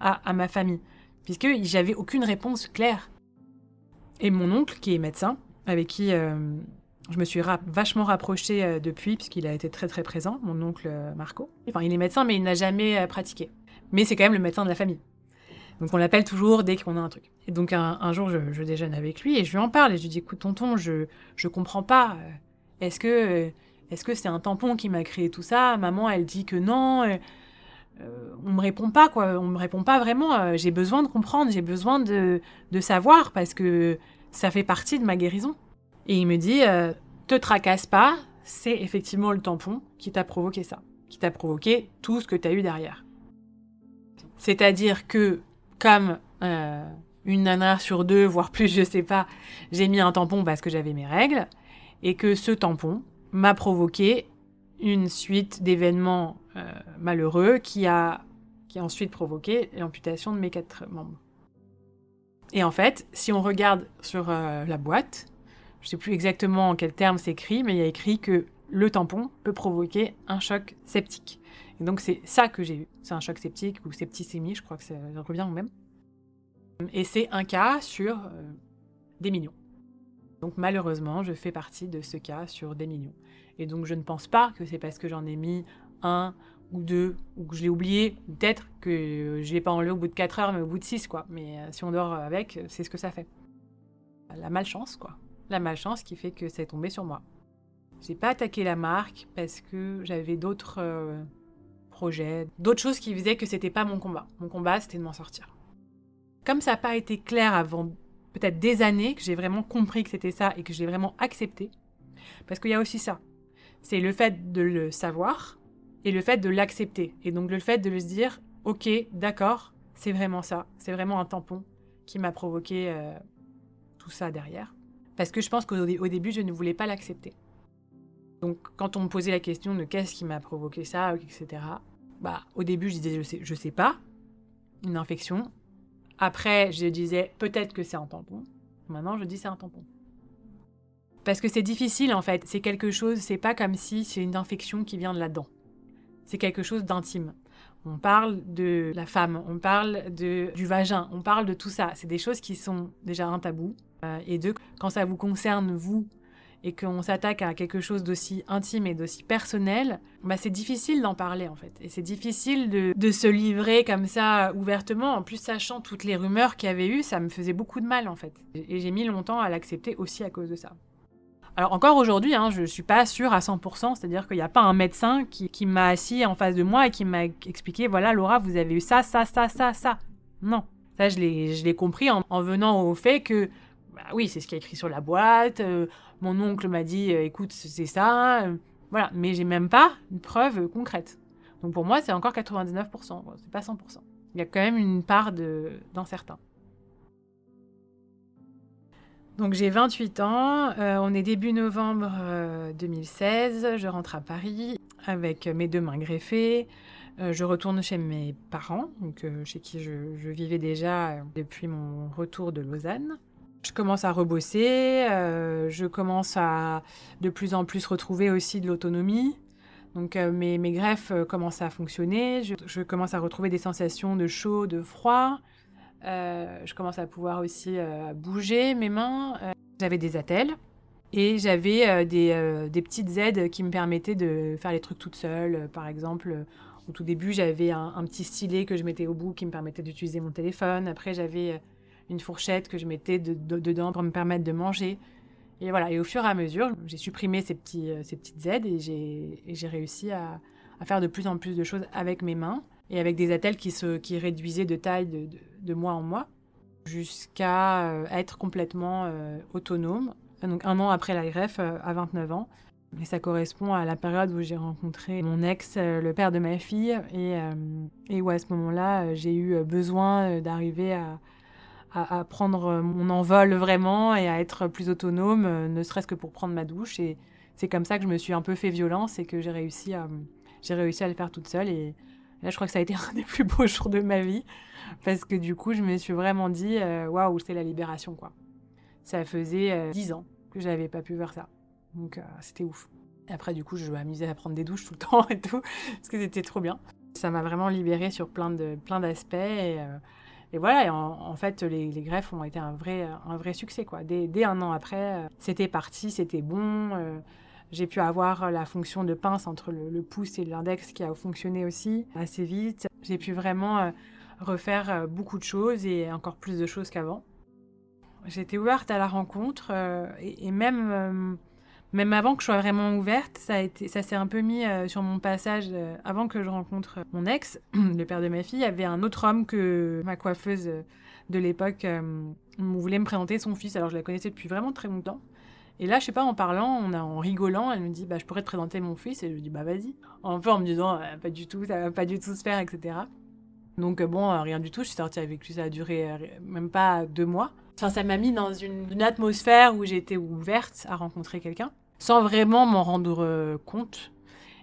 à, ma famille, puisque j'avais aucune réponse claire. Et mon oncle, qui est médecin, avec qui euh, je me suis vachement rapprochée euh, depuis, puisqu'il a été très très présent, mon oncle euh, Marco. Enfin, il est médecin, mais il n'a jamais euh, pratiqué. Mais c'est quand même le médecin de la famille. Donc on l'appelle toujours dès qu'on a un truc. Et donc un, jour, je, déjeune avec lui et je lui en parle et je lui dis écoute tonton, je je comprends pas. Est-ce que est-ce que c'est un tampon qui m'a créé tout ça? Maman, elle dit que non. on me répond pas quoi. On me répond pas vraiment. j'ai besoin de comprendre, j'ai besoin de de savoir parce que ça fait partie de ma guérison. Et il me dit euh, Te tracasse pas, c'est effectivement le tampon qui t'a provoqué ça, qui t'a provoqué tout ce que tu as eu derrière. C'est-à-dire que, comme euh, une nana sur deux, voire plus, je sais pas, j'ai mis un tampon parce que j'avais mes règles, et que ce tampon m'a provoqué une suite d'événements euh, malheureux qui a, qui a ensuite provoqué l'amputation de mes quatre membres. Et en fait, si on regarde sur la boîte, je ne sais plus exactement en quel terme c'est écrit, mais il y a écrit que le tampon peut provoquer un choc septique. Et donc c'est ça que j'ai eu. C'est un choc septique ou septicémie, je crois que ça revient au même. Et c'est un cas sur euh, des millions. Donc malheureusement, je fais partie de ce cas sur des millions. Et donc je ne pense pas que c'est parce que j'en ai mis un ou deux, ou que je l'ai oublié, ou peut-être que je l'ai pas enlevé au bout de 4 heures, mais au bout de 6, quoi. Mais euh, si on dort avec, c'est ce que ça fait. La malchance, quoi la malchance qui fait que c'est tombé sur moi. J'ai pas attaqué la marque parce que j'avais d'autres euh, projets, d'autres choses qui faisaient que c'était pas mon combat. Mon combat, c'était de m'en sortir. Comme ça n'a pas été clair avant peut-être des années que j'ai vraiment compris que c'était ça et que j'ai vraiment accepté, parce qu'il y a aussi ça. C'est le fait de le savoir et le fait de l'accepter. Et donc le fait de le se dire, ok, d'accord, c'est vraiment ça, c'est vraiment un tampon qui m'a provoqué euh, tout ça derrière parce que je pense qu'au début, je ne voulais pas l'accepter. Donc, quand on me posait la question de qu'est-ce qui m'a provoqué ça, etc., bah, au début, je disais je sais, je sais pas, une infection. Après, je disais peut-être que c'est un tampon. Maintenant, je dis c'est un tampon. Parce que c'est difficile en fait. C'est quelque chose, c'est pas comme si c'est une infection qui vient de là-dedans. C'est quelque chose d'intime. On parle de la femme, on parle de, du vagin, on parle de tout ça. C'est des choses qui sont déjà un tabou. Euh, et deux, quand ça vous concerne vous et qu'on s'attaque à quelque chose d'aussi intime et d'aussi personnel, bah c'est difficile d'en parler en fait. Et c'est difficile de, se livrer comme ça ouvertement. En plus, sachant toutes les rumeurs qu'il y avait eu, ça me faisait beaucoup de mal en fait. Et j'ai mis longtemps à l'accepter aussi à cause de ça. Alors encore aujourd'hui, hein, je ne suis pas sûre à 100%, c'est-à-dire qu'il n'y a pas un médecin qui, m'a assis en face de moi et qui m'a expliqué, voilà Laura, vous avez eu ça, ça, ça, ça, ça. Non, ça je l'ai compris en venant au fait que bah oui, c'est ce qui est écrit sur la boîte. Euh, mon oncle m'a dit, euh, écoute, c'est ça. Euh, voilà, mais j'ai même pas une preuve concrète. Donc pour moi, c'est encore 99%, c'est pas 100%. Il y a quand même une part d'incertain. Donc j'ai 28 ans, on est début novembre 2016, je rentre à Paris avec mes deux mains greffées, je retourne chez mes parents, donc, chez qui je, vivais déjà depuis mon retour de Lausanne. Je commence à rebosser, je commence à de plus en plus retrouver aussi de l'autonomie. Donc mes, mes, greffes commencent à fonctionner, je, commence à retrouver des sensations de chaud, de froid. je commence à pouvoir aussi bouger mes mains. J'avais des attelles. Et j'avais euh, des, euh, petites aides qui me permettaient de faire les trucs toute seule. Euh, par exemple, au tout début, j'avais un, petit stylet que je mettais au bout qui me permettait d'utiliser mon téléphone. Après, j'avais une fourchette que je mettais dedans pour me permettre de manger. Et voilà, et au fur et à mesure, j'ai supprimé ces, petits, ces petites aides et j'ai réussi à, faire de plus en plus de choses avec mes mains et avec des attelles qui, se, qui réduisaient de taille de, de, mois en mois jusqu'à être complètement autonome donc un an après la greffe, euh, à 29 ans. Et ça correspond à la période où j'ai rencontré mon ex, euh, le père de ma fille, et, euh, et où à ce moment-là, j'ai eu besoin d'arriver à, à, prendre mon envol vraiment et à être plus autonome, ne serait-ce que pour prendre ma douche. Et c'est comme ça que je me suis un peu fait violence et que j'ai réussi à, j'ai réussi à le faire toute seule. Et là, je crois que ça a été un des plus beaux jours de ma vie parce que du coup, je me suis vraiment dit, waouh, c'est la libération, quoi. Ça faisait 10 euh, ans que j'avais pas pu voir ça. Donc euh, c'était ouf. Et après, du coup, je m'amusais à prendre des douches tout le temps et tout, parce que c'était trop bien. Ça m'a vraiment libérée sur plein de plein d'aspects. Euh, et, voilà, en, fait, les, greffes ont été un vrai, un vrai succès. Quoi. Dès, un an après, c'était parti, c'était bon. j'ai pu avoir la fonction de pince entre le, pouce et l'index qui a fonctionné aussi assez vite. J'ai pu vraiment refaire beaucoup de choses et encore plus de choses qu'avant. J'étais ouverte à la rencontre euh, et, même, euh, même avant que je sois vraiment ouverte, ça, ça s'est un peu mis euh, sur mon passage avant que je rencontre mon ex, le père de ma fille. Il y avait un autre homme que ma coiffeuse de l'époque voulait me présenter son fils. Alors je la connaissais depuis vraiment très longtemps. Et là, je sais pas, en parlant, en rigolant, elle me dit bah, Je pourrais te présenter mon fils. Et je lui dis Bah, vas-y. Un peu en me disant Pas du tout, ça va pas du tout se faire, etc. Donc, bon, rien du tout. Je suis sortie avec lui, ça a duré même pas deux mois. Enfin, ça m'a mis dans une, atmosphère où j'étais ouverte à rencontrer quelqu'un, sans vraiment m'en rendre euh, compte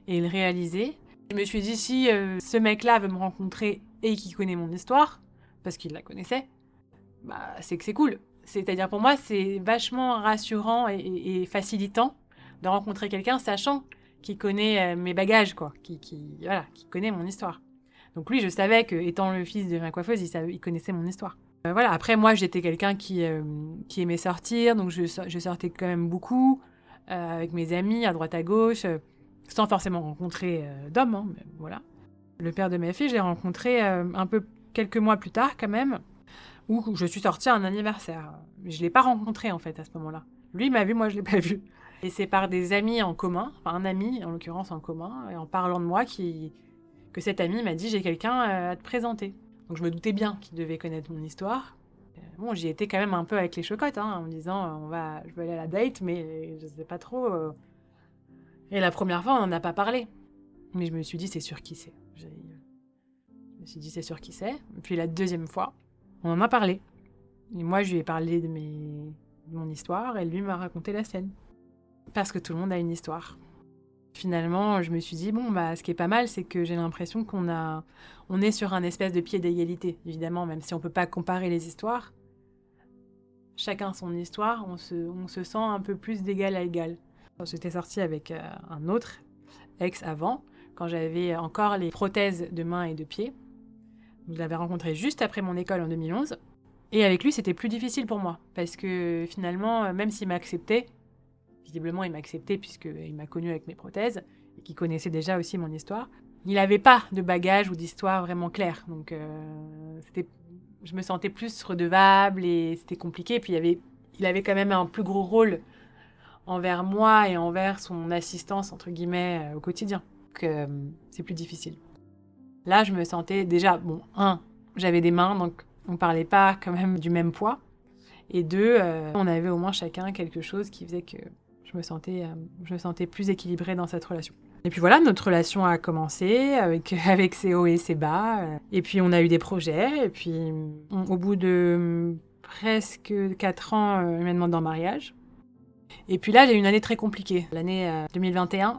et le réaliser. Je me suis dit, si euh, ce mec-là veut me rencontrer et qu'il connaît mon histoire, parce qu'il la connaissait, bah, c'est que c'est cool. C'est-à-dire pour moi, c'est vachement rassurant et, facilitant de rencontrer quelqu'un sachant qu'il connaît euh, mes bagages, quoi, qui, qui, voilà, qui connaît mon histoire. Donc lui, je savais que, étant le fils de ma coiffeuse, il, il connaissait mon histoire. Euh, voilà, après, moi, j'étais quelqu'un qui, euh, aimait sortir, donc je, je, sortais quand même beaucoup euh, avec mes amis à droite à gauche, sans forcément rencontrer d'hommes, hein, voilà. Le père de ma fille, j'ai rencontré un peu quelques mois plus tard, quand même, où je suis sortie à un anniversaire. Je ne l'ai pas rencontré, en fait, à ce moment-là. Lui m'a vu, moi, je ne l'ai pas vu. Et c'est par des amis en commun, enfin un ami, en l'occurrence, en commun, et en parlant de moi, qui, que cet ami m'a dit, j'ai quelqu'un à te présenter. Donc je me doutais bien qu'il devait connaître mon histoire. Euh, bon, j'y étais quand même un peu avec les chocottes, hein, en me disant, euh, on va, je vais aller à la date, mais je ne sais pas trop. Euh. Et la première fois, on n'en a pas parlé. Mais je me suis dit, c'est sûr qui c'est. Je me suis dit, c'est sûr qui c'est. Puis la deuxième fois, on en a parlé. Et moi, je lui ai parlé de, mes... de mon histoire, et lui m'a raconté la sienne. Parce que tout le monde a une histoire. Finalement, je me suis dit, bon, bah, ce qui est pas mal, c'est que j'ai l'impression qu'on a, on est sur un espèce de pied d'égalité, évidemment, même si on peut pas comparer les histoires. Chacun son histoire, on se, on se sent un peu plus d'égal à égal. J'étais sortie avec euh, un autre ex avant, quand j'avais encore les prothèses de main et de pied. Je l'avais rencontré juste après mon école en 2011. Et avec lui, c'était plus difficile pour moi, parce que finalement, même s'il m'acceptait, visiblement, il m'acceptait puisqu'il m'a connu avec mes prothèses et qu'il connaissait déjà aussi mon histoire. Il n'avait pas de bagage ou d'histoire vraiment claire. Donc, euh, je me sentais plus redevable et c'était compliqué. Puis, il, avait, il avait quand même un plus gros rôle envers moi et envers son assistance, entre guillemets, euh, au quotidien. que euh, c'est plus difficile. Là, je me sentais déjà, bon, un, j'avais des mains, donc on parlait pas quand même du même poids. Et deux, on avait au moins chacun quelque chose qui faisait que je me sentais, euh, je me sentais plus équilibrée dans cette relation. Et puis voilà, notre relation a commencé avec, ses hauts et ses bas. Et puis on a eu des projets. Et puis au bout de presque 4 ans, euh, il m'a demandé en mariage. Et puis là, j'ai eu une année très compliquée, l'année 2021, euh,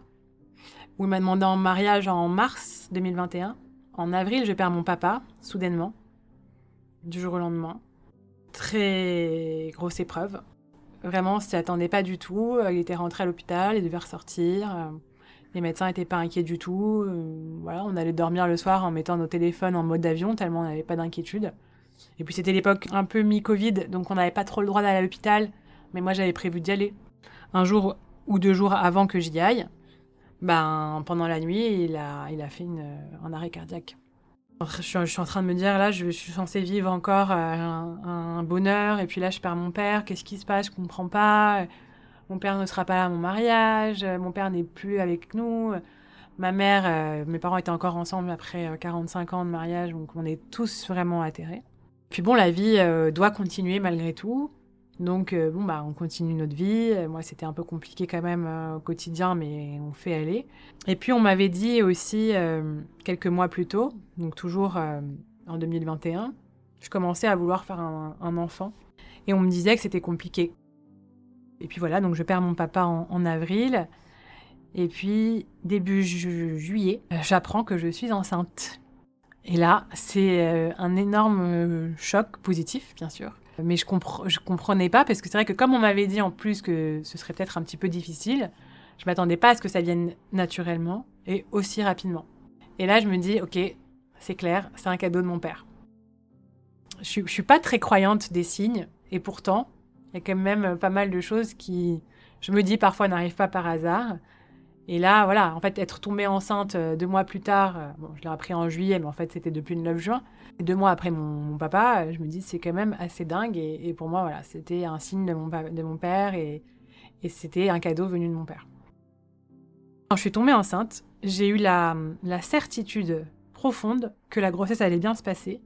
où il m'a demandé en mariage en mars 2021. En avril, je perds mon papa, soudainement, du jour au lendemain. Très grosse épreuve. Vraiment, on s'y attendait pas du tout. Il était rentré à l'hôpital, il devait ressortir. Les médecins n'étaient pas inquiets du tout. Voilà, on allait dormir le soir en mettant nos téléphones en mode avion, tellement on n'avait pas d'inquiétude. Et puis c'était l'époque un peu mi-Covid, donc on n'avait pas trop le droit d'aller à l'hôpital. Mais moi, j'avais prévu d'y aller. Un jour ou deux jours avant que j'y aille, ben, pendant la nuit, il a, fait un arrêt cardiaque. Je suis, en train de me dire, là, je, suis censée vivre encore un, un, bonheur, et puis là, je perds mon père, qu'est-ce qui se passe, je comprends pas. Mon père ne sera pas là à mon mariage, mon père n'est plus avec nous. Ma mère, euh, mes parents étaient encore ensemble après 45 ans de mariage, donc on est tous vraiment atterrés. Puis bon, la vie euh, doit continuer malgré tout. Donc, euh, bon, bah, on continue notre vie. Moi, c'était un peu compliqué quand même euh, au quotidien, mais on fait aller. Et puis, on m'avait dit aussi, euh, quelques mois plus tôt, donc toujours en 2021, je commençais à vouloir faire un, enfant. Et on me disait que c'était compliqué. Et puis voilà, donc je perds mon papa en, avril. Et puis, début ju juillet, j'apprends que je suis enceinte. Et là, c'est un énorme choc positif, bien sûr mais je, compre je comprenais pas parce que c'est vrai que comme on m'avait dit en plus que ce serait peut-être un petit peu difficile, je m'attendais pas à ce que ça vienne naturellement et aussi rapidement. Et là, je me dis, ok, c'est clair, c'est un cadeau de mon père. Je, je suis pas très croyante des signes et pourtant, il y a quand même pas mal de choses qui, je me dis parfois, n'arrivent pas par hasard. Et là, voilà, en fait, être tombée enceinte deux mois plus tard, bon, je l'ai appris en juillet, mais en fait, c'était depuis le 9 juin. Et deux mois après mon, papa, je me dis, c'est quand même assez dingue. Et, pour moi, voilà, c'était un signe de mon, père et, c'était un cadeau venu de mon père. Quand je suis tombée enceinte, j'ai eu la, la certitude profonde que la grossesse allait bien se passer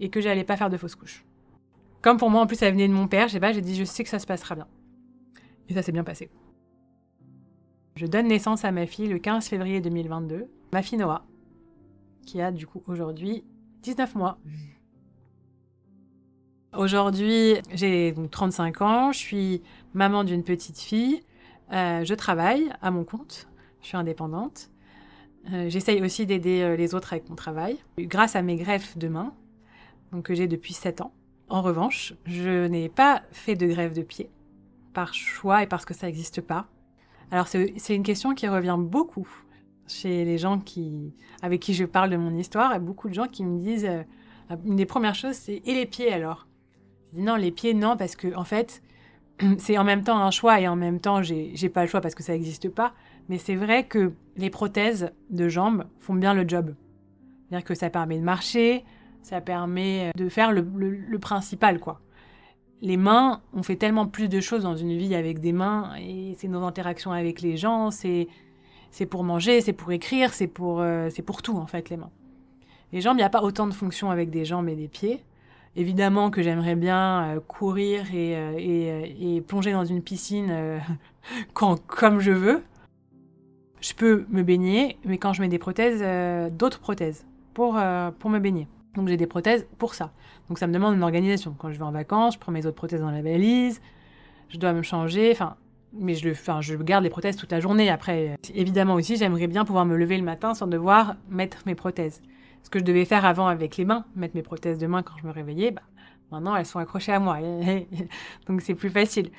et que j'allais pas faire de fausse couche. Comme pour moi, en plus, ça venait de mon père, je pas, j'ai dit, je sais que ça se passera bien. Et ça s'est bien passé. Je donne naissance à ma fille le 15 février 2022, ma fille Noah, qui a du coup aujourd'hui 19 mois. Aujourd'hui, j'ai 35 ans, je suis maman d'une petite fille, euh, je travaille à mon compte, je suis indépendante. Euh, J'essaye aussi d'aider euh, les autres avec mon travail, grâce à mes greffes de main, donc que j'ai depuis 7 ans. En revanche, je n'ai pas fait de greffe de pied, par choix et parce que ça n'existe pas. Alors c'est une question qui revient beaucoup chez les gens qui, avec qui je parle de mon histoire, et beaucoup de gens qui me disent, euh, une des premières choses, c'est et les pieds alors? Je dis non, les pieds non, parce que en fait, c'est en même temps un choix et en même temps, j'ai pas le choix parce que ça n'existe pas. Mais c'est vrai que les prothèses de jambes font bien le job. C'est-à-dire que ça permet de marcher, ça permet de faire le, principal, quoi les mains, on fait tellement plus de choses dans une vie avec des mains, et c'est nos interactions avec les gens, c'est c'est pour manger, c'est pour écrire, c'est pour euh, c'est pour tout en fait les mains. Les jambes, il n'y a pas autant de fonctions avec des jambes et des pieds. Évidemment que j'aimerais bien euh, courir et, euh, et, et, plonger dans une piscine quand, comme je veux. Je peux me baigner, mais quand je mets des prothèses, d'autres prothèses pour, pour me baigner. Donc j'ai des prothèses pour ça. Donc ça me demande une organisation. Quand je vais en vacances, je prends mes autres prothèses dans la valise, je dois me changer, enfin, mais je, enfin, je garde les prothèses toute la journée. Après, évidemment aussi, j'aimerais bien pouvoir me lever le matin sans devoir mettre mes prothèses. Ce que je devais faire avant avec les mains, mettre mes prothèses de main quand je me réveillais, bah, maintenant elles sont accrochées à moi. Donc c'est plus facile.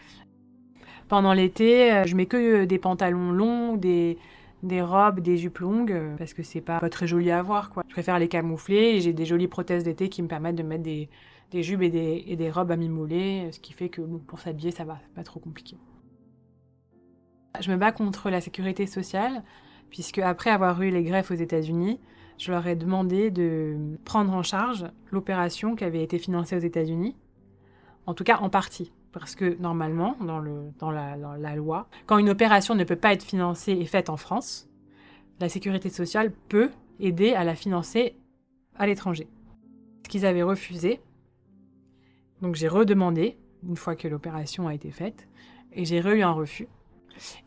Pendant l'été, je mets que des pantalons longs, des, des robes, des jupes longues, euh, parce que c'est pas, pas très joli à voir, quoi. Je préfère les camoufler et j'ai des jolies prothèses d'été qui me permettent de mettre des, des jupes et des, et des robes à mimolés, ce qui fait que pour s'habiller, ça va, c'est pas trop compliqué. Je me bats contre la sécurité sociale, puisque après avoir eu les greffes aux États-Unis, je leur ai demandé de prendre en charge l'opération qui avait été financée aux États-Unis, en tout cas en partie. Parce que normalement, dans, la, loi, quand une opération ne peut pas être financée et faite en France, la sécurité sociale peut aider à la financer à l'étranger. Ce qu'ils avaient refusé. Donc j'ai redemandé, une fois que l'opération a été faite, et j'ai eu un refus.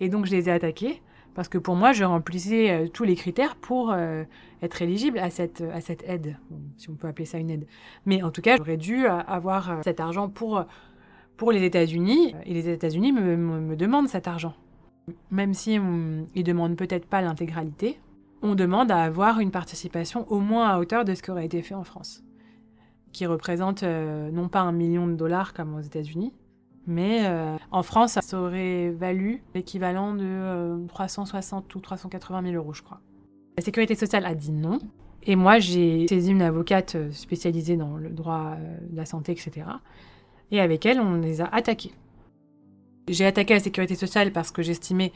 Et donc je les ai attaqués, parce que pour moi, je remplissais euh, tous les critères pour euh, être éligible à cette, aide, si on peut appeler ça une aide. Mais en tout cas, j'aurais dû avoir euh, cet argent pour pour les États-Unis, et les États-Unis me, demandent cet argent. Même si on, ils demandent peut-être pas l'intégralité, on demande à avoir une participation au moins à hauteur de ce qui aurait été fait en France, qui représente euh, non pas un million de dollars comme aux États-Unis, mais euh, en France, ça aurait valu l'équivalent de 360 ou 380 000 euros, je crois. La sécurité sociale a dit non. Et moi, j'ai saisi une avocate spécialisée dans le droit de la santé, etc. Et avec elle, on les a attaqués. J'ai attaqué la sécurité sociale parce que j'estimais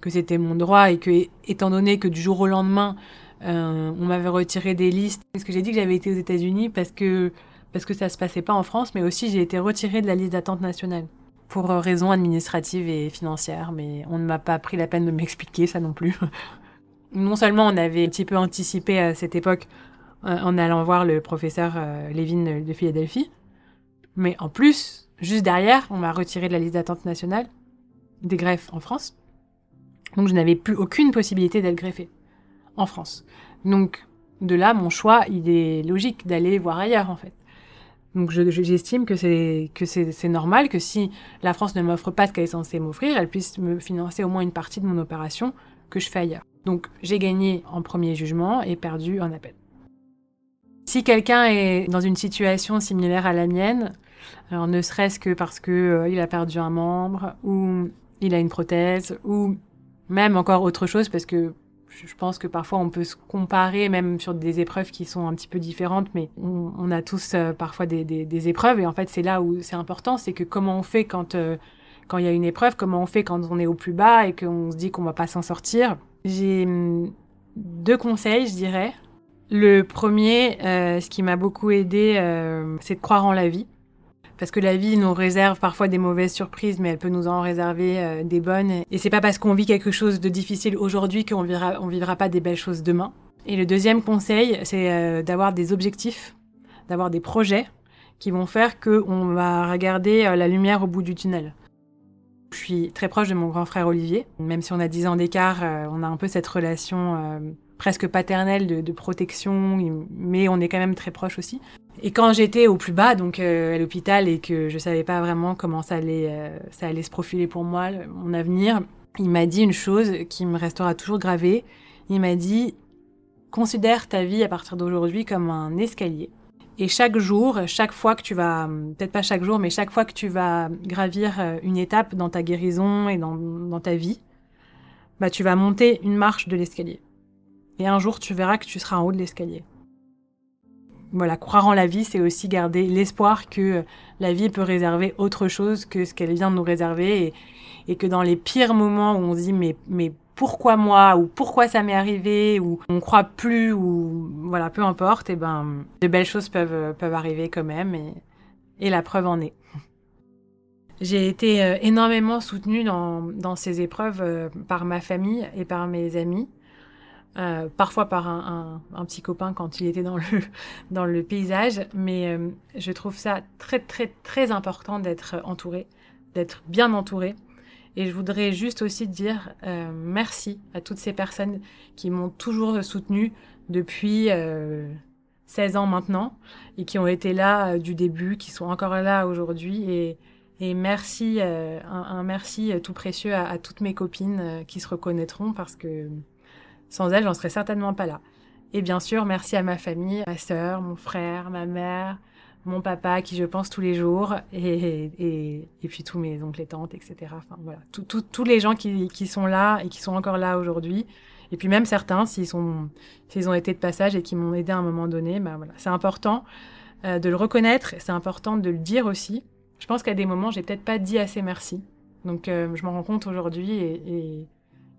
que c'était mon droit et que, étant donné que du jour au lendemain, euh, on m'avait retiré des listes, parce que j'ai dit que j'avais été aux États-Unis parce que, parce que ça se passait pas en France, mais aussi j'ai été retirée de la liste d'attente nationale pour raisons administratives et financières, mais on ne m'a pas pris la peine de m'expliquer ça non plus. non seulement on avait un petit peu anticipé à cette époque euh, en allant voir le professeur euh, Levin de Philadelphie, mais en plus, juste derrière, on m'a retiré de la liste d'attente nationale des greffes en France. Donc je n'avais plus aucune possibilité d'être greffée en France. Donc de là, mon choix, il est logique d'aller voir ailleurs en fait. Donc j'estime que c'est que c'est normal que si la France ne m'offre pas ce qu'elle est censée m'offrir, elle puisse me financer au moins une partie de mon opération que je fais ailleurs. Donc j'ai gagné en premier jugement et perdu en appel. Si quelqu'un est dans une situation similaire à la mienne, alors ne serait-ce que parce que euh, il a perdu un membre ou il a une prothèse ou même encore autre chose parce que je pense que parfois on peut se comparer même sur des épreuves qui sont un petit peu différentes, mais on, a tous euh, parfois des, épreuves et en fait c'est là où c'est important, c'est que comment on fait quand euh, quand il y a une épreuve, comment on fait quand on est au plus bas et qu'on se dit qu'on va pas s'en sortir. J'ai hum, deux conseils, je dirais. Le premier, ce qui m'a beaucoup aidé, c'est de croire en la vie parce que la vie nous réserve parfois des mauvaises surprises, mais elle peut nous en réserver euh, des bonnes. Et c'est pas parce qu'on vit quelque chose de difficile aujourd'hui qu'on vivra, on vivra pas des belles choses demain. Et le deuxième conseil, c'est euh, d'avoir des objectifs, d'avoir des projets qui vont faire qu'on va regarder euh, la lumière au bout du tunnel. Je suis très proche de mon grand frère Olivier, même si on a 10 ans d'écart, on a un peu cette relation presque paternelle de, protection, mais on est quand même très proche aussi. Et quand j'étais au plus bas, donc euh, à l'hôpital, et que je savais pas vraiment comment ça allait, euh, ça allait se profiler pour moi, mon avenir, il m'a dit une chose qui me restera toujours gravée. Il m'a dit considère ta vie à partir d'aujourd'hui comme un escalier. Et chaque jour, chaque fois que tu vas, peut-être pas chaque jour, mais chaque fois que tu vas gravir euh, une étape dans ta guérison et dans, dans ta vie, bah, tu vas monter une marche de l'escalier. Et un jour, tu verras que tu seras en haut de l'escalier voilà, croire en la vie, c'est aussi garder l'espoir que la vie peut réserver autre chose que ce qu'elle vient de nous réserver et, que dans les pires moments où on se dit mais, mais pourquoi moi ou pourquoi ça m'est arrivé ou on croit plus ou voilà, peu importe, et eh ben de belles choses peuvent, peuvent arriver quand même et, et la preuve en est. J'ai été euh, énormément soutenue dans, dans ces épreuves euh, par ma famille et par mes amis. Euh, parfois par un, petit copain quand il était dans le, dans le paysage, mais euh, je trouve ça très très très important d'être entouré, d'être bien entouré. Et je voudrais juste aussi dire euh, merci à toutes ces personnes qui m'ont toujours soutenu depuis 16 ans maintenant et qui ont été là du début, qui sont encore là aujourd'hui. Et, et merci, un, merci tout précieux à toutes mes copines qui se reconnaîtront parce que sans elle, j'en serais certainement pas là. Et bien sûr, merci à ma famille, ma sœur, mon frère, ma mère, mon papa, à qui je pense tous les jours, et, et, et puis tous mes oncles et tantes, etc. Enfin, voilà, tous les gens qui, qui, sont là et qui sont encore là aujourd'hui. Et puis même certains, s'ils ont été de passage et qui m'ont aidé à un moment donné, ben voilà, c'est important euh, de le reconnaître, c'est important de le dire aussi. Je pense qu'à des moments, j'ai peut-être pas dit assez merci. Donc euh, je m'en rends compte aujourd'hui et, et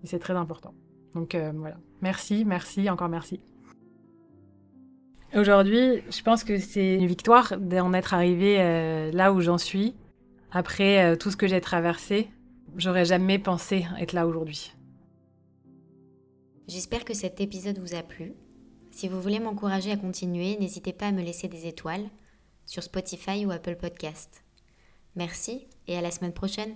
c'est très important. Donc euh, voilà, merci, merci, encore merci. Aujourd'hui, je pense que c'est une victoire d'en être arrivé euh, là où j'en suis. Après euh, tout ce que j'ai traversé, j'aurais jamais pensé être là aujourd'hui. J'espère que cet épisode vous a plu. Si vous voulez m'encourager à continuer, n'hésitez pas à me laisser des étoiles sur Spotify ou Apple Podcast. Merci et à la semaine prochaine.